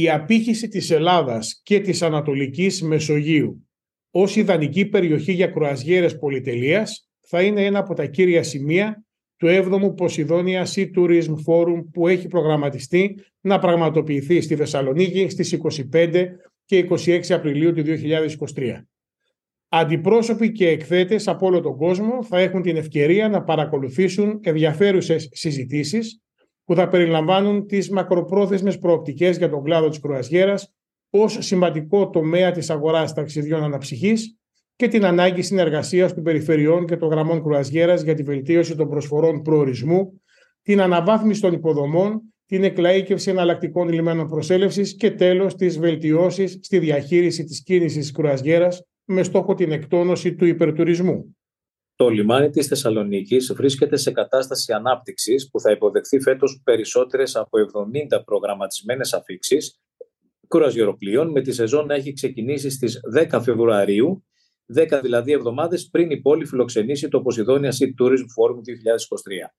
η απήχηση της Ελλάδας και της Ανατολικής Μεσογείου ως ιδανική περιοχή για κρουαζιέρες πολυτελείας θα είναι ένα από τα κύρια σημεία του 7ου Poseidon Sea Tourism Forum που έχει προγραμματιστεί να πραγματοποιηθεί στη Θεσσαλονίκη στις 25 και 26 Απριλίου του 2023. Αντιπρόσωποι και εκθέτες από όλο τον κόσμο θα έχουν την ευκαιρία να παρακολουθήσουν ενδιαφέρουσες συζητήσεις που θα περιλαμβάνουν τις μακροπρόθεσμες προοπτικές για τον κλάδο της κρουαζιέρας ως σημαντικό τομέα της αγοράς ταξιδιών αναψυχής και την ανάγκη συνεργασίας των περιφερειών και των γραμμών κρουαζιέρας για τη βελτίωση των προσφορών προορισμού, την αναβάθμιση των υποδομών, την εκλαΐκευση εναλλακτικών λιμένων προσέλευσης και τέλος τις βελτιώσεις στη διαχείριση της κίνησης της κρουαζιέρας με στόχο την εκτόνωση του υπερτουρισμού. Το λιμάνι της Θεσσαλονίκης βρίσκεται σε κατάσταση ανάπτυξης που θα υποδεχθεί φέτος περισσότερες από 70 προγραμματισμένες αφήξεις κρουαζιεροπλοίων με τη σεζόν να έχει ξεκινήσει στις 10 Φεβρουαρίου, 10 δηλαδή εβδομάδες πριν η πόλη φιλοξενήσει το Posidonia Sea Tourism Forum 2023.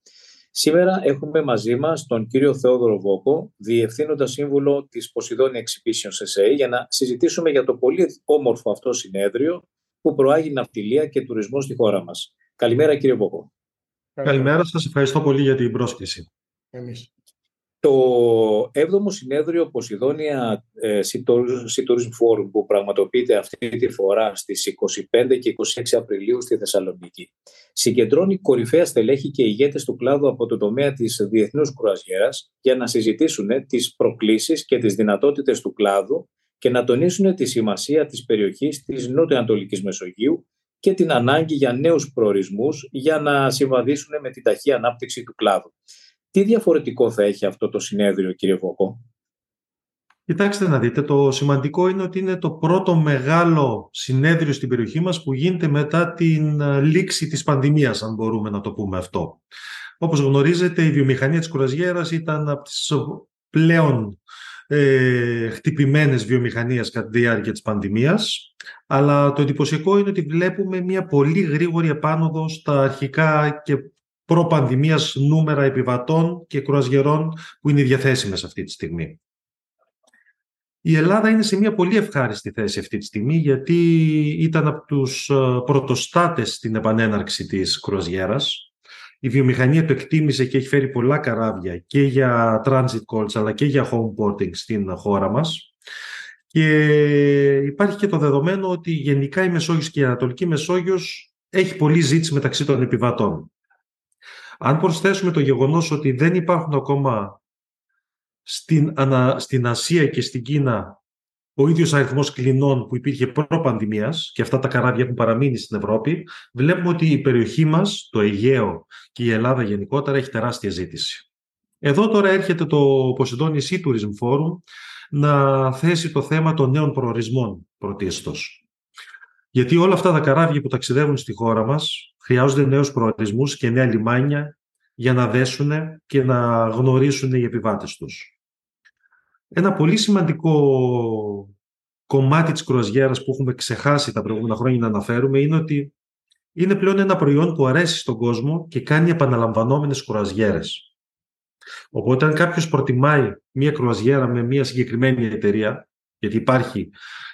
Σήμερα έχουμε μαζί μας τον κύριο Θεόδωρο Βόκο, Διευθύνοντα Σύμβουλο της Posidonia Exhibition SA, για να συζητήσουμε για το πολύ όμορφο αυτό συνέδριο που προάγει ναυτιλία και τουρισμό στη χώρα μας. Καλημέρα κύριε Βόκο. Καλημέρα σας, ευχαριστώ πολύ για την πρόσκληση. Εμείς. Το 7ο συνέδριο Ποσειδόνια ε, Sea Tourism Forum που πραγματοποιείται αυτή τη φορά στις 25 και 26 Απριλίου στη Θεσσαλονίκη συγκεντρώνει κορυφαία στελέχη και ηγέτες του κλάδου από το τομέα της διεθνούς κουραζιέρας για να συζητήσουν τις προκλήσεις και τις δυνατότητες του κλάδου και να τονίσουν τη σημασία της περιοχής της Νότιο-Ανατολικής Μεσογείου και την ανάγκη για νέους προορισμούς για να συμβαδίσουν με την ταχύ ανάπτυξη του κλάδου. Τι διαφορετικό θα έχει αυτό το συνέδριο, κύριε Βόκο; Κοιτάξτε να δείτε, το σημαντικό είναι ότι είναι το πρώτο μεγάλο συνέδριο στην περιοχή μας που γίνεται μετά την ε, λήξη της πανδημίας, αν μπορούμε να το πούμε αυτό. Όπως γνωρίζετε, η βιομηχανία της κουραζιέρας ήταν από τις πλέον ε, χτυπημένες βιομηχανίες κατά τη διάρκεια της πανδημίας. Αλλά το εντυπωσιακό είναι ότι βλέπουμε μια πολύ γρήγορη επάνωδο στα αρχικά και προπανδημίας νούμερα επιβατών και κρουαζιερών που είναι διαθέσιμες αυτή τη στιγμή. Η Ελλάδα είναι σε μια πολύ ευχάριστη θέση αυτή τη στιγμή γιατί ήταν από τους ε, πρωτοστάτες στην επανέναρξη της κρουαζιέρας. Η βιομηχανία το εκτίμησε και έχει φέρει πολλά καράβια και για transit calls αλλά και για homeporting στην χώρα μας. Και υπάρχει και το δεδομένο ότι γενικά η Μεσόγειος και η Ανατολική Μεσόγειος έχει πολλή ζήτηση μεταξύ των επιβατών. Αν προσθέσουμε το γεγονός ότι δεν υπάρχουν ακόμα στην, στην Ασία και στην Κίνα ο ίδιος αριθμός κλινών που υπήρχε προ-πανδημίας και αυτά τα καράβια έχουν παραμείνει στην Ευρώπη, βλέπουμε ότι η περιοχή μας, το Αιγαίο και η Ελλάδα γενικότερα έχει τεράστια ζήτηση. Εδώ τώρα έρχεται το Poseidon Sea Tourism Forum να θέσει το θέμα των νέων προορισμών πρωτίστως. Γιατί όλα αυτά τα καράβια που ταξιδεύουν στη χώρα μας χρειάζονται νέους προορισμούς και νέα λιμάνια για να δέσουν και να γνωρίσουν οι επιβάτες τους. Ένα πολύ σημαντικό κομμάτι της κρουαζιέρας που έχουμε ξεχάσει τα προηγούμενα χρόνια να αναφέρουμε είναι ότι είναι πλέον ένα προϊόν που αρέσει στον κόσμο και κάνει επαναλαμβανόμενες κρουαζιέρες. Οπότε αν κάποιος προτιμάει μία κρουαζιέρα με μία συγκεκριμένη εταιρεία, γιατί υπάρχει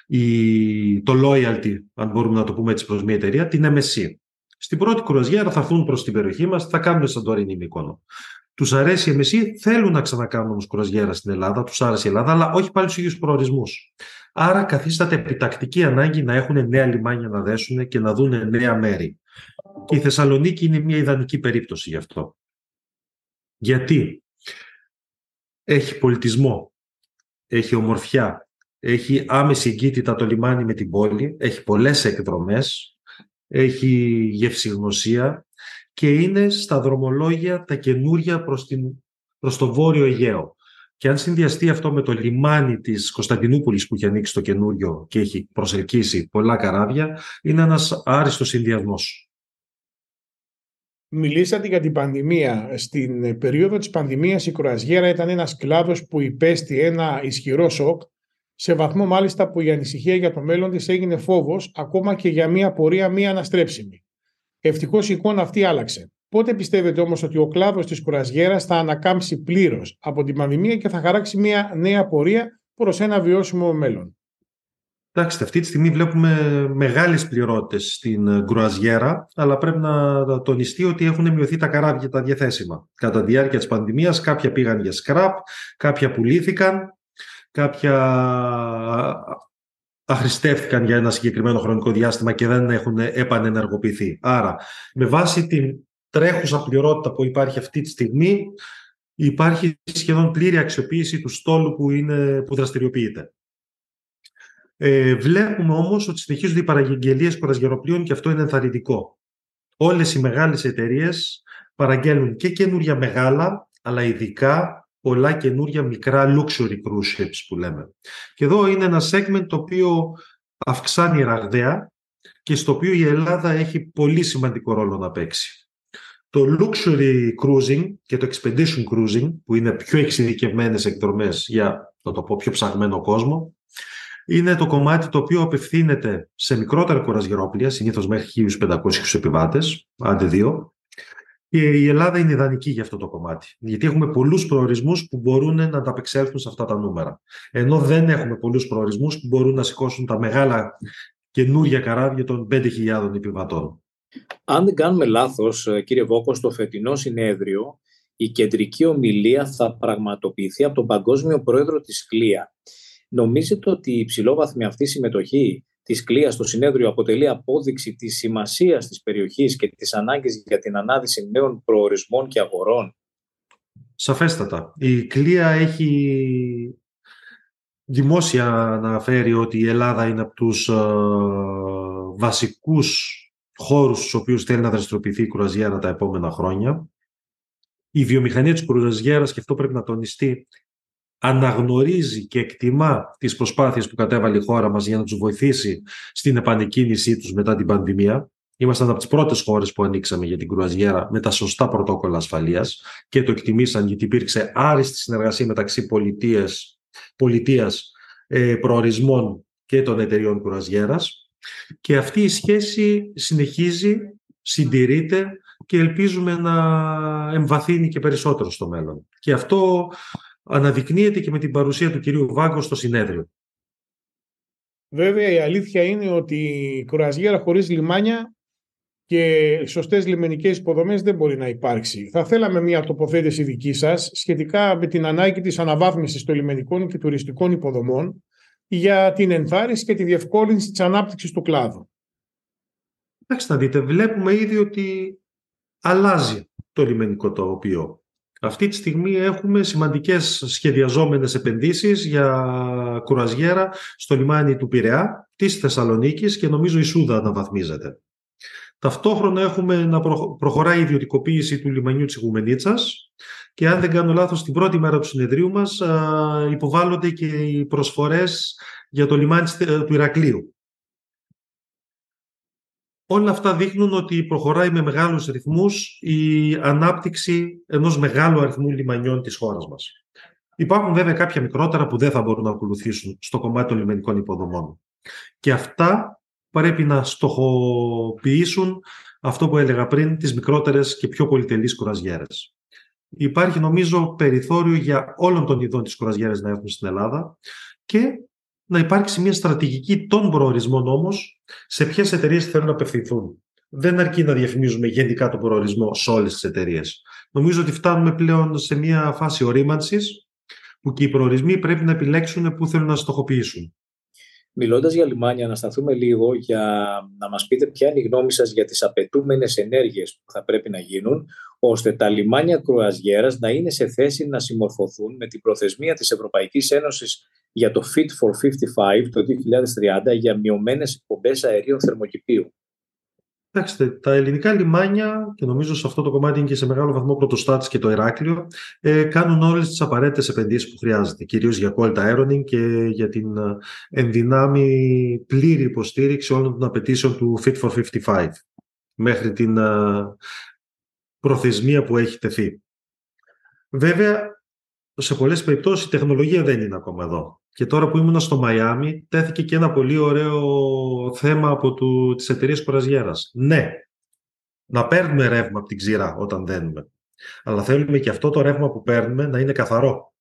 η, το loyalty, αν μπορούμε να το πούμε έτσι προς μία εταιρεία, την MSC. Στην πρώτη κρουαζιέρα θα έρθουν προς την περιοχή μας, θα κάνουν Σαντορίνη Μύκονο. Τους αρέσει η MSC, θέλουν να ξανακάνουν όμω κρουαζιέρα στην Ελλάδα, τους άρεσε η Ελλάδα, αλλά όχι πάλι στου ίδιους προορισμούς. Άρα καθίσταται επιτακτική ανάγκη να έχουν νέα λιμάνια να δέσουν και να δουν νέα μέρη. Και η Θεσσαλονίκη είναι μια ιδανική περίπτωση γι' αυτό. Γιατί; Έχει πολιτισμό, έχει ομορφιά, έχει άμεση εγκύτητα το λιμάνι με την πόλη, έχει πολλές εκδρομές, έχει γευσηγνωσία και είναι στα δρομολόγια τα καινούρια προς, την, προς το βόρειο Αιγαίο. Και αν συνδυαστεί αυτό με το λιμάνι της Κωνσταντινούπολης που έχει ανοίξει το καινούριο και έχει προσελκύσει πολλά καράβια, είναι ένας άριστος συνδυασμός. Μιλήσατε για την πανδημία. Στην περίοδο της πανδημίας η κρουαζιέρα ήταν ένας κλάδος που υπέστη ένα ισχυρό σοκ σε βαθμό μάλιστα που η ανησυχία για το μέλλον της έγινε φόβος ακόμα και για μια πορεία μη αναστρέψιμη. Ευτυχώς η εικόνα αυτή άλλαξε. Πότε πιστεύετε όμως ότι ο κλάδος της κουραζιέρας θα ανακάμψει πλήρως από την πανδημία και θα χαράξει μια νέα πορεία προς ένα βιώσιμο μέλλον; Εντάξει, αυτή τη στιγμή βλέπουμε μεγάλες πληρότητες στην κρουαζιέρα, αλλά πρέπει να τονιστεί ότι έχουν μειωθεί τα καράβια τα διαθέσιμα. Κατά τη διάρκεια της πανδημίας κάποια πήγαν για σκραπ, κάποια πουλήθηκαν, κάποια αχρηστεύτηκαν για ένα συγκεκριμένο χρονικό διάστημα και δεν έχουν επανενεργοποιηθεί. Άρα, με βάση την τρέχουσα πληρότητα που υπάρχει αυτή τη στιγμή, υπάρχει σχεδόν πλήρη αξιοποίηση του στόλου που, είναι, που δραστηριοποιείται. Ε, βλέπουμε όμως ότι συνεχίζονται οι παραγγελίες κορασγεροπλοίων και αυτό είναι ενθαρρυντικό. Όλες οι μεγάλες εταιρείες παραγγέλνουν και καινούρια μεγάλα, αλλά ειδικά πολλά καινούρια μικρά luxury cruise ships που λέμε. Και εδώ είναι ένα segment το οποίο αυξάνει ραγδαία και στο οποίο η Ελλάδα έχει πολύ σημαντικό ρόλο να παίξει. Το luxury cruising και το expedition cruising, που είναι πιο εξειδικευμένες εκδρομές για, να το πω, πιο ψαγμένο κόσμο, είναι το κομμάτι το οποίο απευθύνεται σε μικρότερα κορασγερόπλια, συνήθως μέχρι 1.500 επιβάτες, άντε δύο, και η Ελλάδα είναι ιδανική για αυτό το κομμάτι. Γιατί έχουμε πολλούς προορισμούς που μπορούν να ανταπεξέλθουν σε αυτά τα νούμερα. Ενώ δεν έχουμε πολλούς προορισμούς που μπορούν να σηκώσουν τα μεγάλα καινούργια καράβια των 5.000 επιβατών. Αν δεν κάνουμε λάθος, ε, κύριε Βόκο, στο φετινό συνέδριο η κεντρική ομιλία θα πραγματοποιηθεί από τον Παγκόσμιο Πρόεδρο της ΚΛΙΑ. Νομίζετε ότι η υψηλόβαθμη αυτή συμμετοχή της ΚΛΙΑ στο συνέδριο αποτελεί απόδειξη της σημασίας της περιοχής και της ανάγκης για την ανάδυση νέων προορισμών και αγορών. Σαφέστατα. Η ΚΛΙΑ έχει δημόσια αναφέρει ότι η Ελλάδα είναι από τους ε, βασικούς χώρους στους οποίους θέλει να δραστηριοποιηθεί η κουραζιέρα τα επόμενα χρόνια. Η βιομηχανία της κουραζιέρας, και αυτό πρέπει να τονιστεί, αναγνωρίζει και εκτιμά τις προσπάθειες που κατέβαλε η χώρα μας για να τους βοηθήσει στην επανεκκίνησή τους μετά την πανδημία. Ήμασταν από τις πρώτες χώρες που ανοίξαμε για την κρουαζιέρα με τα σωστά πρωτόκολλα ασφαλείας και το εκτιμήσαν γιατί υπήρξε άριστη συνεργασία μεταξύ πολιτείας, πολιτείας ε, προορισμών και των εταιριών κουραζιέρας. Και αυτή η σχέση συνεχίζει, συντηρείται και ελπίζουμε να εμβαθύνει και περισσότερο στο μέλλον. Και αυτό αναδεικνύεται και με την παρουσία του κυρίου Βάγκο στο συνέδριο. Βέβαια η αλήθεια είναι ότι η κρουαζιέρα χωρίς λιμάνια και σωστές λιμενικές υποδομές δεν μπορεί να υπάρξει. Θα θέλαμε μια τοποθέτηση δική σας σχετικά με την ανάγκη της αναβάθμισης των λιμενικών και τουριστικών υποδομών για την ενθάρρυνση και τη διευκόλυνση της ανάπτυξης του κλάδου. Εντάξει, να δείτε, βλέπουμε ήδη ότι αλλάζει το λιμενικό τοπίο. Αυτή τη στιγμή έχουμε σημαντικές σχεδιαζόμενες επενδύσεις για κουραζιέρα στο λιμάνι του Πειραιά, της Θεσσαλονίκης και νομίζω η Σούδα αναβαθμίζεται. Ταυτόχρονα έχουμε να προχωράει η ιδιωτικοποίηση του λιμανιού της Ιγουμενίτσας και αν δεν κάνω λάθος την πρώτη μέρα του συνεδρίου μας υποβάλλονται και οι προσφορές για το λιμάνι του Ηρακλείου. Όλα αυτά δείχνουν ότι προχωράει με μεγάλους ρυθμούς η ανάπτυξη ενός μεγάλου αριθμού λιμανιών της χώρας μας. Υπάρχουν βέβαια κάποια μικρότερα που δεν θα μπορούν να ακολουθήσουν στο κομμάτι των λιμενικών υποδομών. Και αυτά πρέπει να στοχοποιήσουν αυτό που έλεγα πριν, τις μικρότερες και πιο πολυτελείς κουραζιέρες. Υπάρχει νομίζω περιθώριο για όλων των ειδών της κουραζιέρες να έχουμε στην Ελλάδα και να υπάρξει μια στρατηγική των προορισμών όμως σε ποιες εταιρείες θέλουν να απευθυνθούν. Δεν αρκεί να διαφημίζουμε γενικά τον προορισμό σε όλες τις εταιρείες. Νομίζω ότι φτάνουμε πλέον σε μια φάση ορίμανσης που και οι προορισμοί πρέπει να επιλέξουν πού θέλουν να στοχοποιήσουν. Μιλώντας για λιμάνια, να σταθούμε λίγο για να μας πείτε ποια είναι η γνώμη σας για τις απαιτούμενες ενέργειες που θα πρέπει να γίνουν, ώστε τα λιμάνια κρουαζιέρας να είναι σε θέση να συμμορφωθούν με την προθεσμία της Ευρωπαϊκής Ένωσης για το Fit for 55 το 2030 για μειωμένες εκπομπές αερίων θερμοκηπίου. Κοιτάξτε, τα ελληνικά λιμάνια, και νομίζω σε αυτό το κομμάτι είναι και σε μεγάλο βαθμό πρωτοστάτης και το Ηράκλειο, ε, κάνουν όλες τις απαραίτητες επενδύσεις που χρειάζεται, κυρίως για cold ironing και για την ε, ενδυνάμει πλήρη υποστήριξη όλων των απαιτήσεων του Fit for 55 μέχρι την ε, προθεσμία που έχει τεθεί. Βέβαια, σε πολλές περιπτώσεις η τεχνολογία δεν είναι ακόμα εδώ. Και τώρα που ήμουν στο Μαϊάμι, τέθηκε και ένα πολύ ωραίο θέμα από του, τις εταιρείες κοραζιέρας. Ναι, να παίρνουμε ρεύμα από την ξηρά όταν δένουμε. Αλλά θέλουμε και αυτό το ρεύμα που παίρνουμε να είναι καθαρό.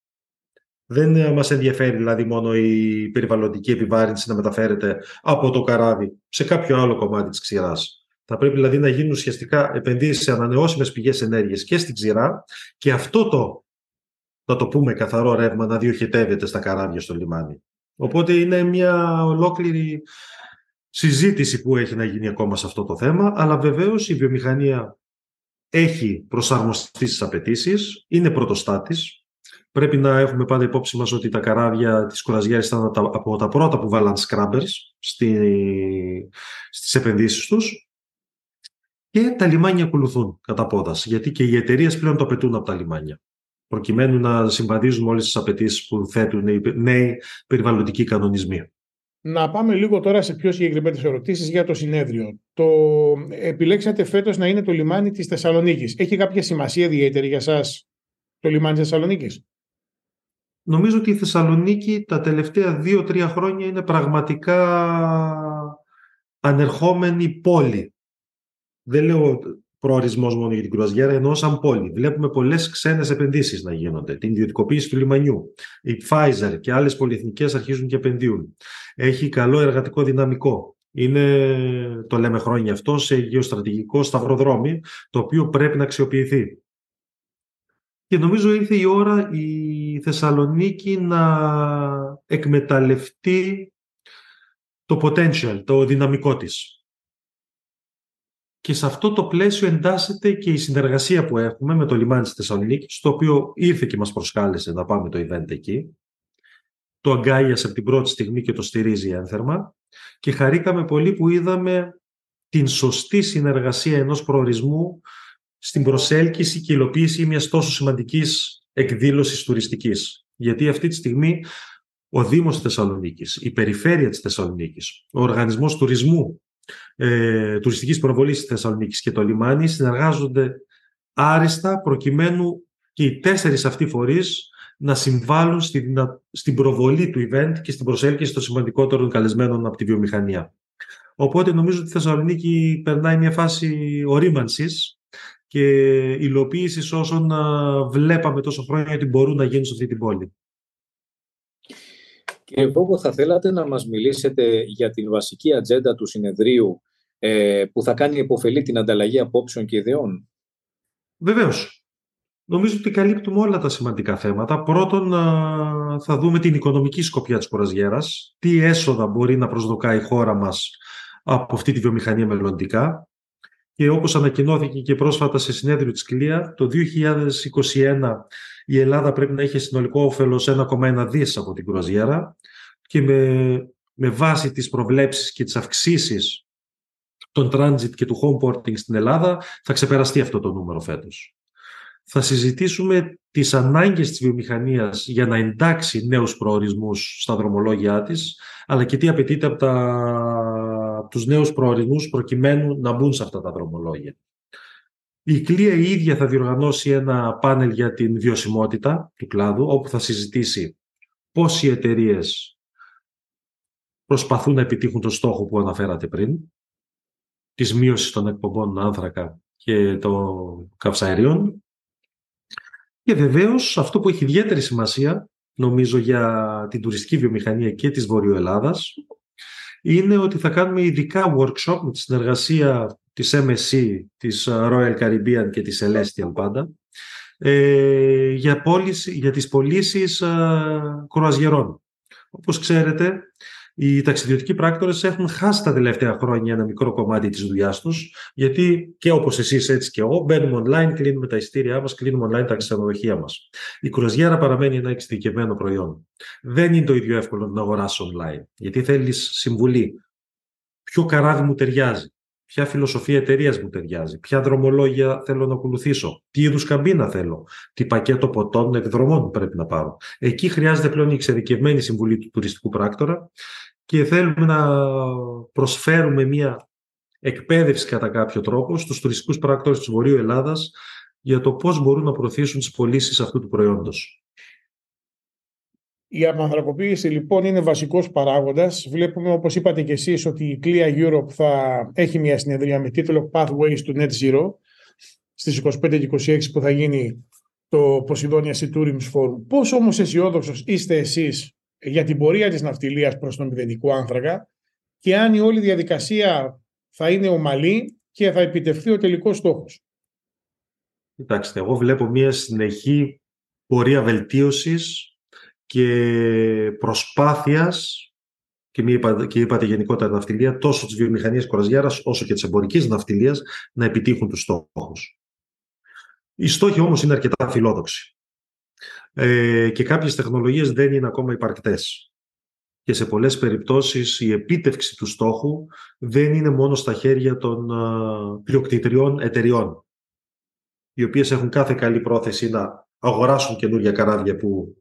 Δεν μας ενδιαφέρει δηλαδή μόνο η περιβαλλοντική επιβάρυνση να μεταφέρεται από το καράβι σε κάποιο άλλο κομμάτι της ξηράς. Θα πρέπει δηλαδή να γίνουν ουσιαστικά επενδύσεις σε ανανεώσιμες πηγές ενέργειας και στην ξηρά και αυτό το, να το πούμε καθαρό ρεύμα, να διοχετεύεται στα καράβια στο λιμάνι. Οπότε είναι μια ολόκληρη συζήτηση που έχει να γίνει ακόμα σε αυτό το θέμα, αλλά βεβαίως η βιομηχανία έχει προσαρμοστεί στις απαιτήσεις, είναι πρωτοστάτης. Πρέπει να έχουμε πάντα υπόψη μας ότι τα καράβια της κουραζιέρης ήταν από τα πρώτα που βάλαν scrubbers στη, στις επενδύσεις τους και τα λιμάνια ακολουθούν κατά πόδας, γιατί και οι εταιρείες πλέον το απαιτούν από τα λιμάνια προκειμένου να συμβαδίζουν όλες τις απαιτήσεις που θέτουν οι νέοι περιβαλλοντικοί κανονισμοί. Να πάμε λίγο τώρα σε πιο συγκεκριμένες ερωτήσεις για το συνέδριο. Το επιλέξατε φέτος να είναι το λιμάνι της Θεσσαλονίκης. Έχει κάποια σημασία ιδιαίτερη για εσά το λιμάνι της Θεσσαλονίκης; Νομίζω ότι η Θεσσαλονίκη τα τελευταία δύο-τρία χρόνια είναι πραγματικά ανερχόμενη πόλη. Δεν λέω προορισμός μόνο για την κρουαζιέρα, ενώ σαν πόλη. Βλέπουμε πολλές ξένες επενδύσεις να γίνονται. Την ιδιωτικοποίηση του λιμανιού. Η Pfizer και άλλες πολυεθνικές αρχίζουν και επενδύουν. Έχει καλό εργατικό δυναμικό. Είναι, το λέμε χρόνια αυτό, σε γεωστρατηγικό σταυροδρόμι, το οποίο πρέπει να αξιοποιηθεί. Και νομίζω ήρθε η ώρα η Θεσσαλονίκη να εκμεταλλευτεί το potential, το δυναμικό της. Και σε αυτό το πλαίσιο εντάσσεται και η συνεργασία που έχουμε με το λιμάνι της Θεσσαλονίκης, το οποίο ήρθε και μας προσκάλεσε να πάμε το event εκεί. Το αγκάλιασε από την πρώτη στιγμή και το στηρίζει ένθερμα. Και χαρήκαμε πολύ που είδαμε την σωστή συνεργασία ενός προορισμού στην προσέλκυση και υλοποίηση μιας τόσο σημαντικής εκδήλωσης τουριστικής. Γιατί αυτή τη στιγμή ο Δήμος Θεσσαλονίκης, η Περιφέρεια της Θεσσαλονίκης, ο Οργανισμός Τουρισμού ε, τουριστικής προβολής της Θεσσαλονίκης και το λιμάνι συνεργάζονται άριστα προκειμένου και οι τέσσερις αυτοί φορείς να συμβάλλουν στη, στην προβολή του event και στην προσέλκυση των σημαντικότερων καλεσμένων από τη βιομηχανία. Οπότε νομίζω ότι η Θεσσαλονίκη περνάει μια φάση ορίμανσης και υλοποίησης όσων βλέπαμε τόσο χρόνια ότι μπορούν να γίνουν σε αυτή την πόλη. Κύριε Βόγκο, θα θέλατε να μας μιλήσετε για την βασική ατζέντα του συνεδρίου ε, που θα κάνει υποφελή την ανταλλαγή απόψεων και ιδεών; Βεβαίως. Νομίζω ότι καλύπτουμε όλα τα σημαντικά θέματα. Πρώτον, θα δούμε την οικονομική σκοπιά της κοραζιέρας. Τι έσοδα μπορεί να προσδοκάει η χώρα μας από αυτή τη βιομηχανία μελλοντικά. Και όπως ανακοινώθηκε και πρόσφατα σε συνέδριο της ΚΛΙΑ, το 2021 η Ελλάδα πρέπει να έχει συνολικό όφελος 1,1 δις από την κρουαζιέρα και με, με βάση τις προβλέψεις και τις αυξήσεις των transit και του homeporting στην Ελλάδα θα ξεπεραστεί αυτό το νούμερο φέτος. Θα συζητήσουμε τις ανάγκες της βιομηχανίας για να εντάξει νέους προορισμούς στα δρομολόγια της, αλλά και τι απαιτείται από, τα, από τους νέους προορισμούς προκειμένου να μπουν σε αυτά τα δρομολόγια. Η Κλία η ίδια θα διοργανώσει ένα πάνελ για την βιωσιμότητα του κλάδου, όπου θα συζητήσει πώς οι εταιρείες προσπαθούν να επιτύχουν το στόχο που αναφέρατε πριν, της μείωσης των εκπομπών άνθρακα και των καυσαερίων. Και βεβαίως αυτό που έχει ιδιαίτερη σημασία, νομίζω για την τουριστική βιομηχανία και της Βορειοελλάδας, είναι ότι θα κάνουμε ειδικά workshop με τη συνεργασία της MSC, της Royal Caribbean και της Celestial πάντα, ε, για, πώληση, για τις πωλήσεις ε, κρουαζιερών. Όπως ξέρετε, οι ταξιδιωτικοί πράκτορες έχουν χάσει τα τελευταία χρόνια ένα μικρό κομμάτι της δουλειάς τους, γιατί και όπως εσείς έτσι και εγώ μπαίνουμε online, κλείνουμε τα ειστήριά μας, κλείνουμε online τα ξενοδοχεία μας. Η κρουαζιέρα παραμένει ένα εξειδικευμένο προϊόν. Δεν είναι το ίδιο εύκολο να αγοράσει online, γιατί θέλεις συμβουλή. Ποιο καράβι μου ταιριάζει, ποια φιλοσοφία εταιρείας μου ταιριάζει, ποια δρομολόγια θέλω να ακολουθήσω, τι είδους καμπίνα θέλω, τι πακέτο ποτών εκδρομών πρέπει να πάρω. Εκεί χρειάζεται πλέον η εξειδικευμένη συμβουλή του τουριστικού πράκτορα και θέλουμε να προσφέρουμε μια εκπαίδευση κατά κάποιο τρόπο στους τουριστικούς πράκτορες της Βορείου Ελλάδας για το πώς μπορούν να προωθήσουν τις πωλήσεις αυτού του προϊόντος. Η απανθρακοποίηση λοιπόν είναι βασικός παράγοντας. Βλέπουμε όπως είπατε και εσείς ότι η Clear Europe θα έχει μια συνεδρία με τίτλο Pathways to Net Zero στις 25 και 26 που θα γίνει το Poseidon Sea Tourism Forum. Πόσο όμως αισιόδοξος είστε εσείς για την πορεία της ναυτιλίας προς τον μηδενικό άνθρακα και αν η όλη διαδικασία θα είναι ομαλή και θα επιτευχθεί ο τελικός στόχος; Κοιτάξτε, εγώ βλέπω μια συνεχή πορεία βελτίωσης και προσπάθειας και, μη είπα, και είπατε γενικότερα ναυτιλία, τόσο της βιομηχανίας κοραζιάρας όσο και της εμπορικής ναυτιλίας να επιτύχουν τους στόχους. Οι στόχοι όμως είναι αρκετά φιλόδοξοι. Ε, και κάποιες τεχνολογίες δεν είναι ακόμα υπαρκτές. Και σε πολλές περιπτώσεις η επίτευξη του στόχου δεν είναι μόνο στα χέρια των πλειοκτητριών εταιριών, οι οποίες έχουν κάθε καλή πρόθεση να αγοράσουν καινούργια καράβια που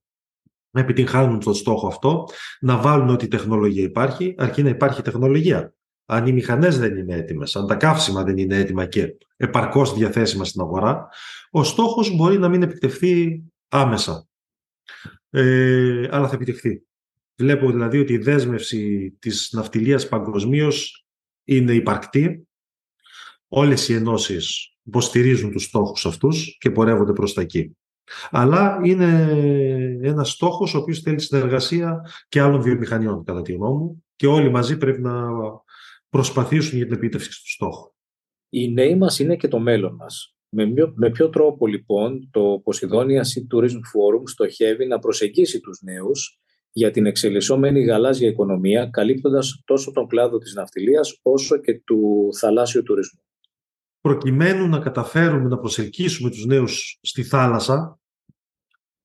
να επιτυγχάνουν τον στόχο αυτό, να βάλουν ό,τι τεχνολογία υπάρχει, αρκεί να υπάρχει τεχνολογία. Αν οι μηχανές δεν είναι έτοιμες, αν τα καύσιμα δεν είναι έτοιμα και επαρκώς διαθέσιμα στην αγορά, ο στόχος μπορεί να μην επιτευχθεί άμεσα. Ε, αλλά θα επιτευχθεί. Βλέπω δηλαδή ότι η δέσμευση της ναυτιλίας παγκοσμίως είναι υπαρκτή. Όλες οι ενώσεις υποστηρίζουν τους στόχους αυτούς και πορεύονται προς τα εκεί. Αλλά είναι ένας στόχος ο οποίος θέλει συνεργασία και άλλων βιομηχανιών, κατά τη γνώμη μου, και όλοι μαζί πρέπει να προσπαθήσουν για την επίτευξη του στόχου. Οι νέοι μας είναι και το μέλλον μας. Με, με ποιο τρόπο λοιπόν το Poseidon Sea Tourism Forum στοχεύει να προσεγγίσει τους νέους για την εξελισσόμενη γαλάζια οικονομία, καλύπτοντας τόσο τον κλάδο της ναυτιλίας όσο και του θαλάσσιου τουρισμού; Προκειμένου να καταφέρουμε να προσελκύσουμε τους νέους στη θάλασσα,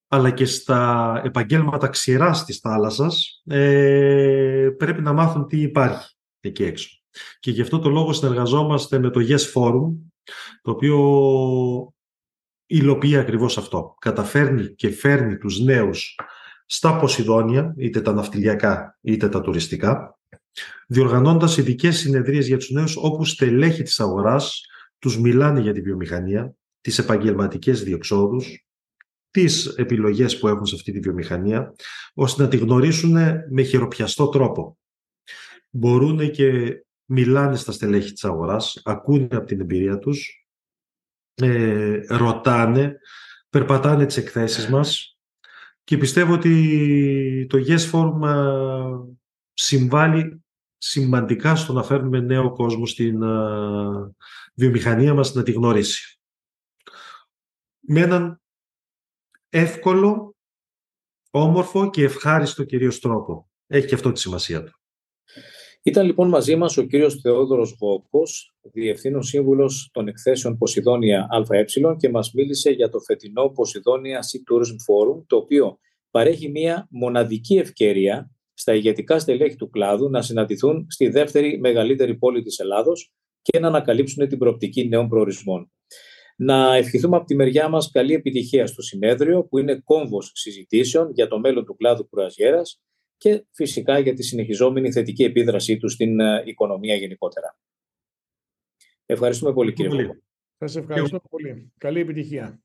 αλλά και στα επαγγέλματα ξηράς της θάλασσας, ε, πρέπει να μάθουν τι υπάρχει εκεί έξω. Και γι' αυτό το λόγο συνεργαζόμαστε με το Yes Forum, το οποίο υλοποιεί ακριβώς αυτό. Καταφέρνει και φέρνει τους νέους στα Ποσειδόνια, είτε τα ναυτιλιακά είτε τα τουριστικά, διοργανώντας ειδικές συνεδρίες για τους νέους όπου στελέχη της αγοράς τους μιλάνε για τη βιομηχανία, τις επαγγελματικές διεξόδους, τις επιλογές που έχουν σε αυτή τη βιομηχανία, ώστε να τη γνωρίσουν με χειροπιαστό τρόπο. Μπορούν και μιλάνε στα στελέχη της αγοράς, ακούνε από την εμπειρία τους, ε, ρωτάνε, περπατάνε τις εκθέσεις μας και πιστεύω ότι το Yes Forum ε, συμβάλλει σημαντικά στο να φέρνουμε νέο κόσμο στην βιομηχανία μας να τη γνωρίσει. Με έναν εύκολο, όμορφο και ευχάριστο κυρίως τρόπο. Έχει και αυτό τη σημασία του. Ήταν λοιπόν μαζί μας ο κύριος Θεόδωρος Γόκος, Διευθύνων Σύμβουλος των Εκθέσεων Ποσειδόνια ΑΕ και μας μίλησε για το φετινό Ποσειδόνια Sea Tourism Forum, το οποίο παρέχει μια μοναδική ευκαιρία στα ηγετικά στελέχη του κλάδου να συναντηθούν στη δεύτερη μεγαλύτερη πόλη της Ελλάδος και να ανακαλύψουν την προοπτική νέων προορισμών. Να ευχηθούμε από τη μεριά μας καλή επιτυχία στο συνέδριο που είναι κόμβος συζητήσεων για το μέλλον του κλάδου κουραζιέρας και φυσικά για τη συνεχιζόμενη θετική επίδρασή του στην ε, οικονομία γενικότερα. Ευχαριστούμε πολύ κύριε Σας ευχαριστώ πολύ. Καλή επιτυχία.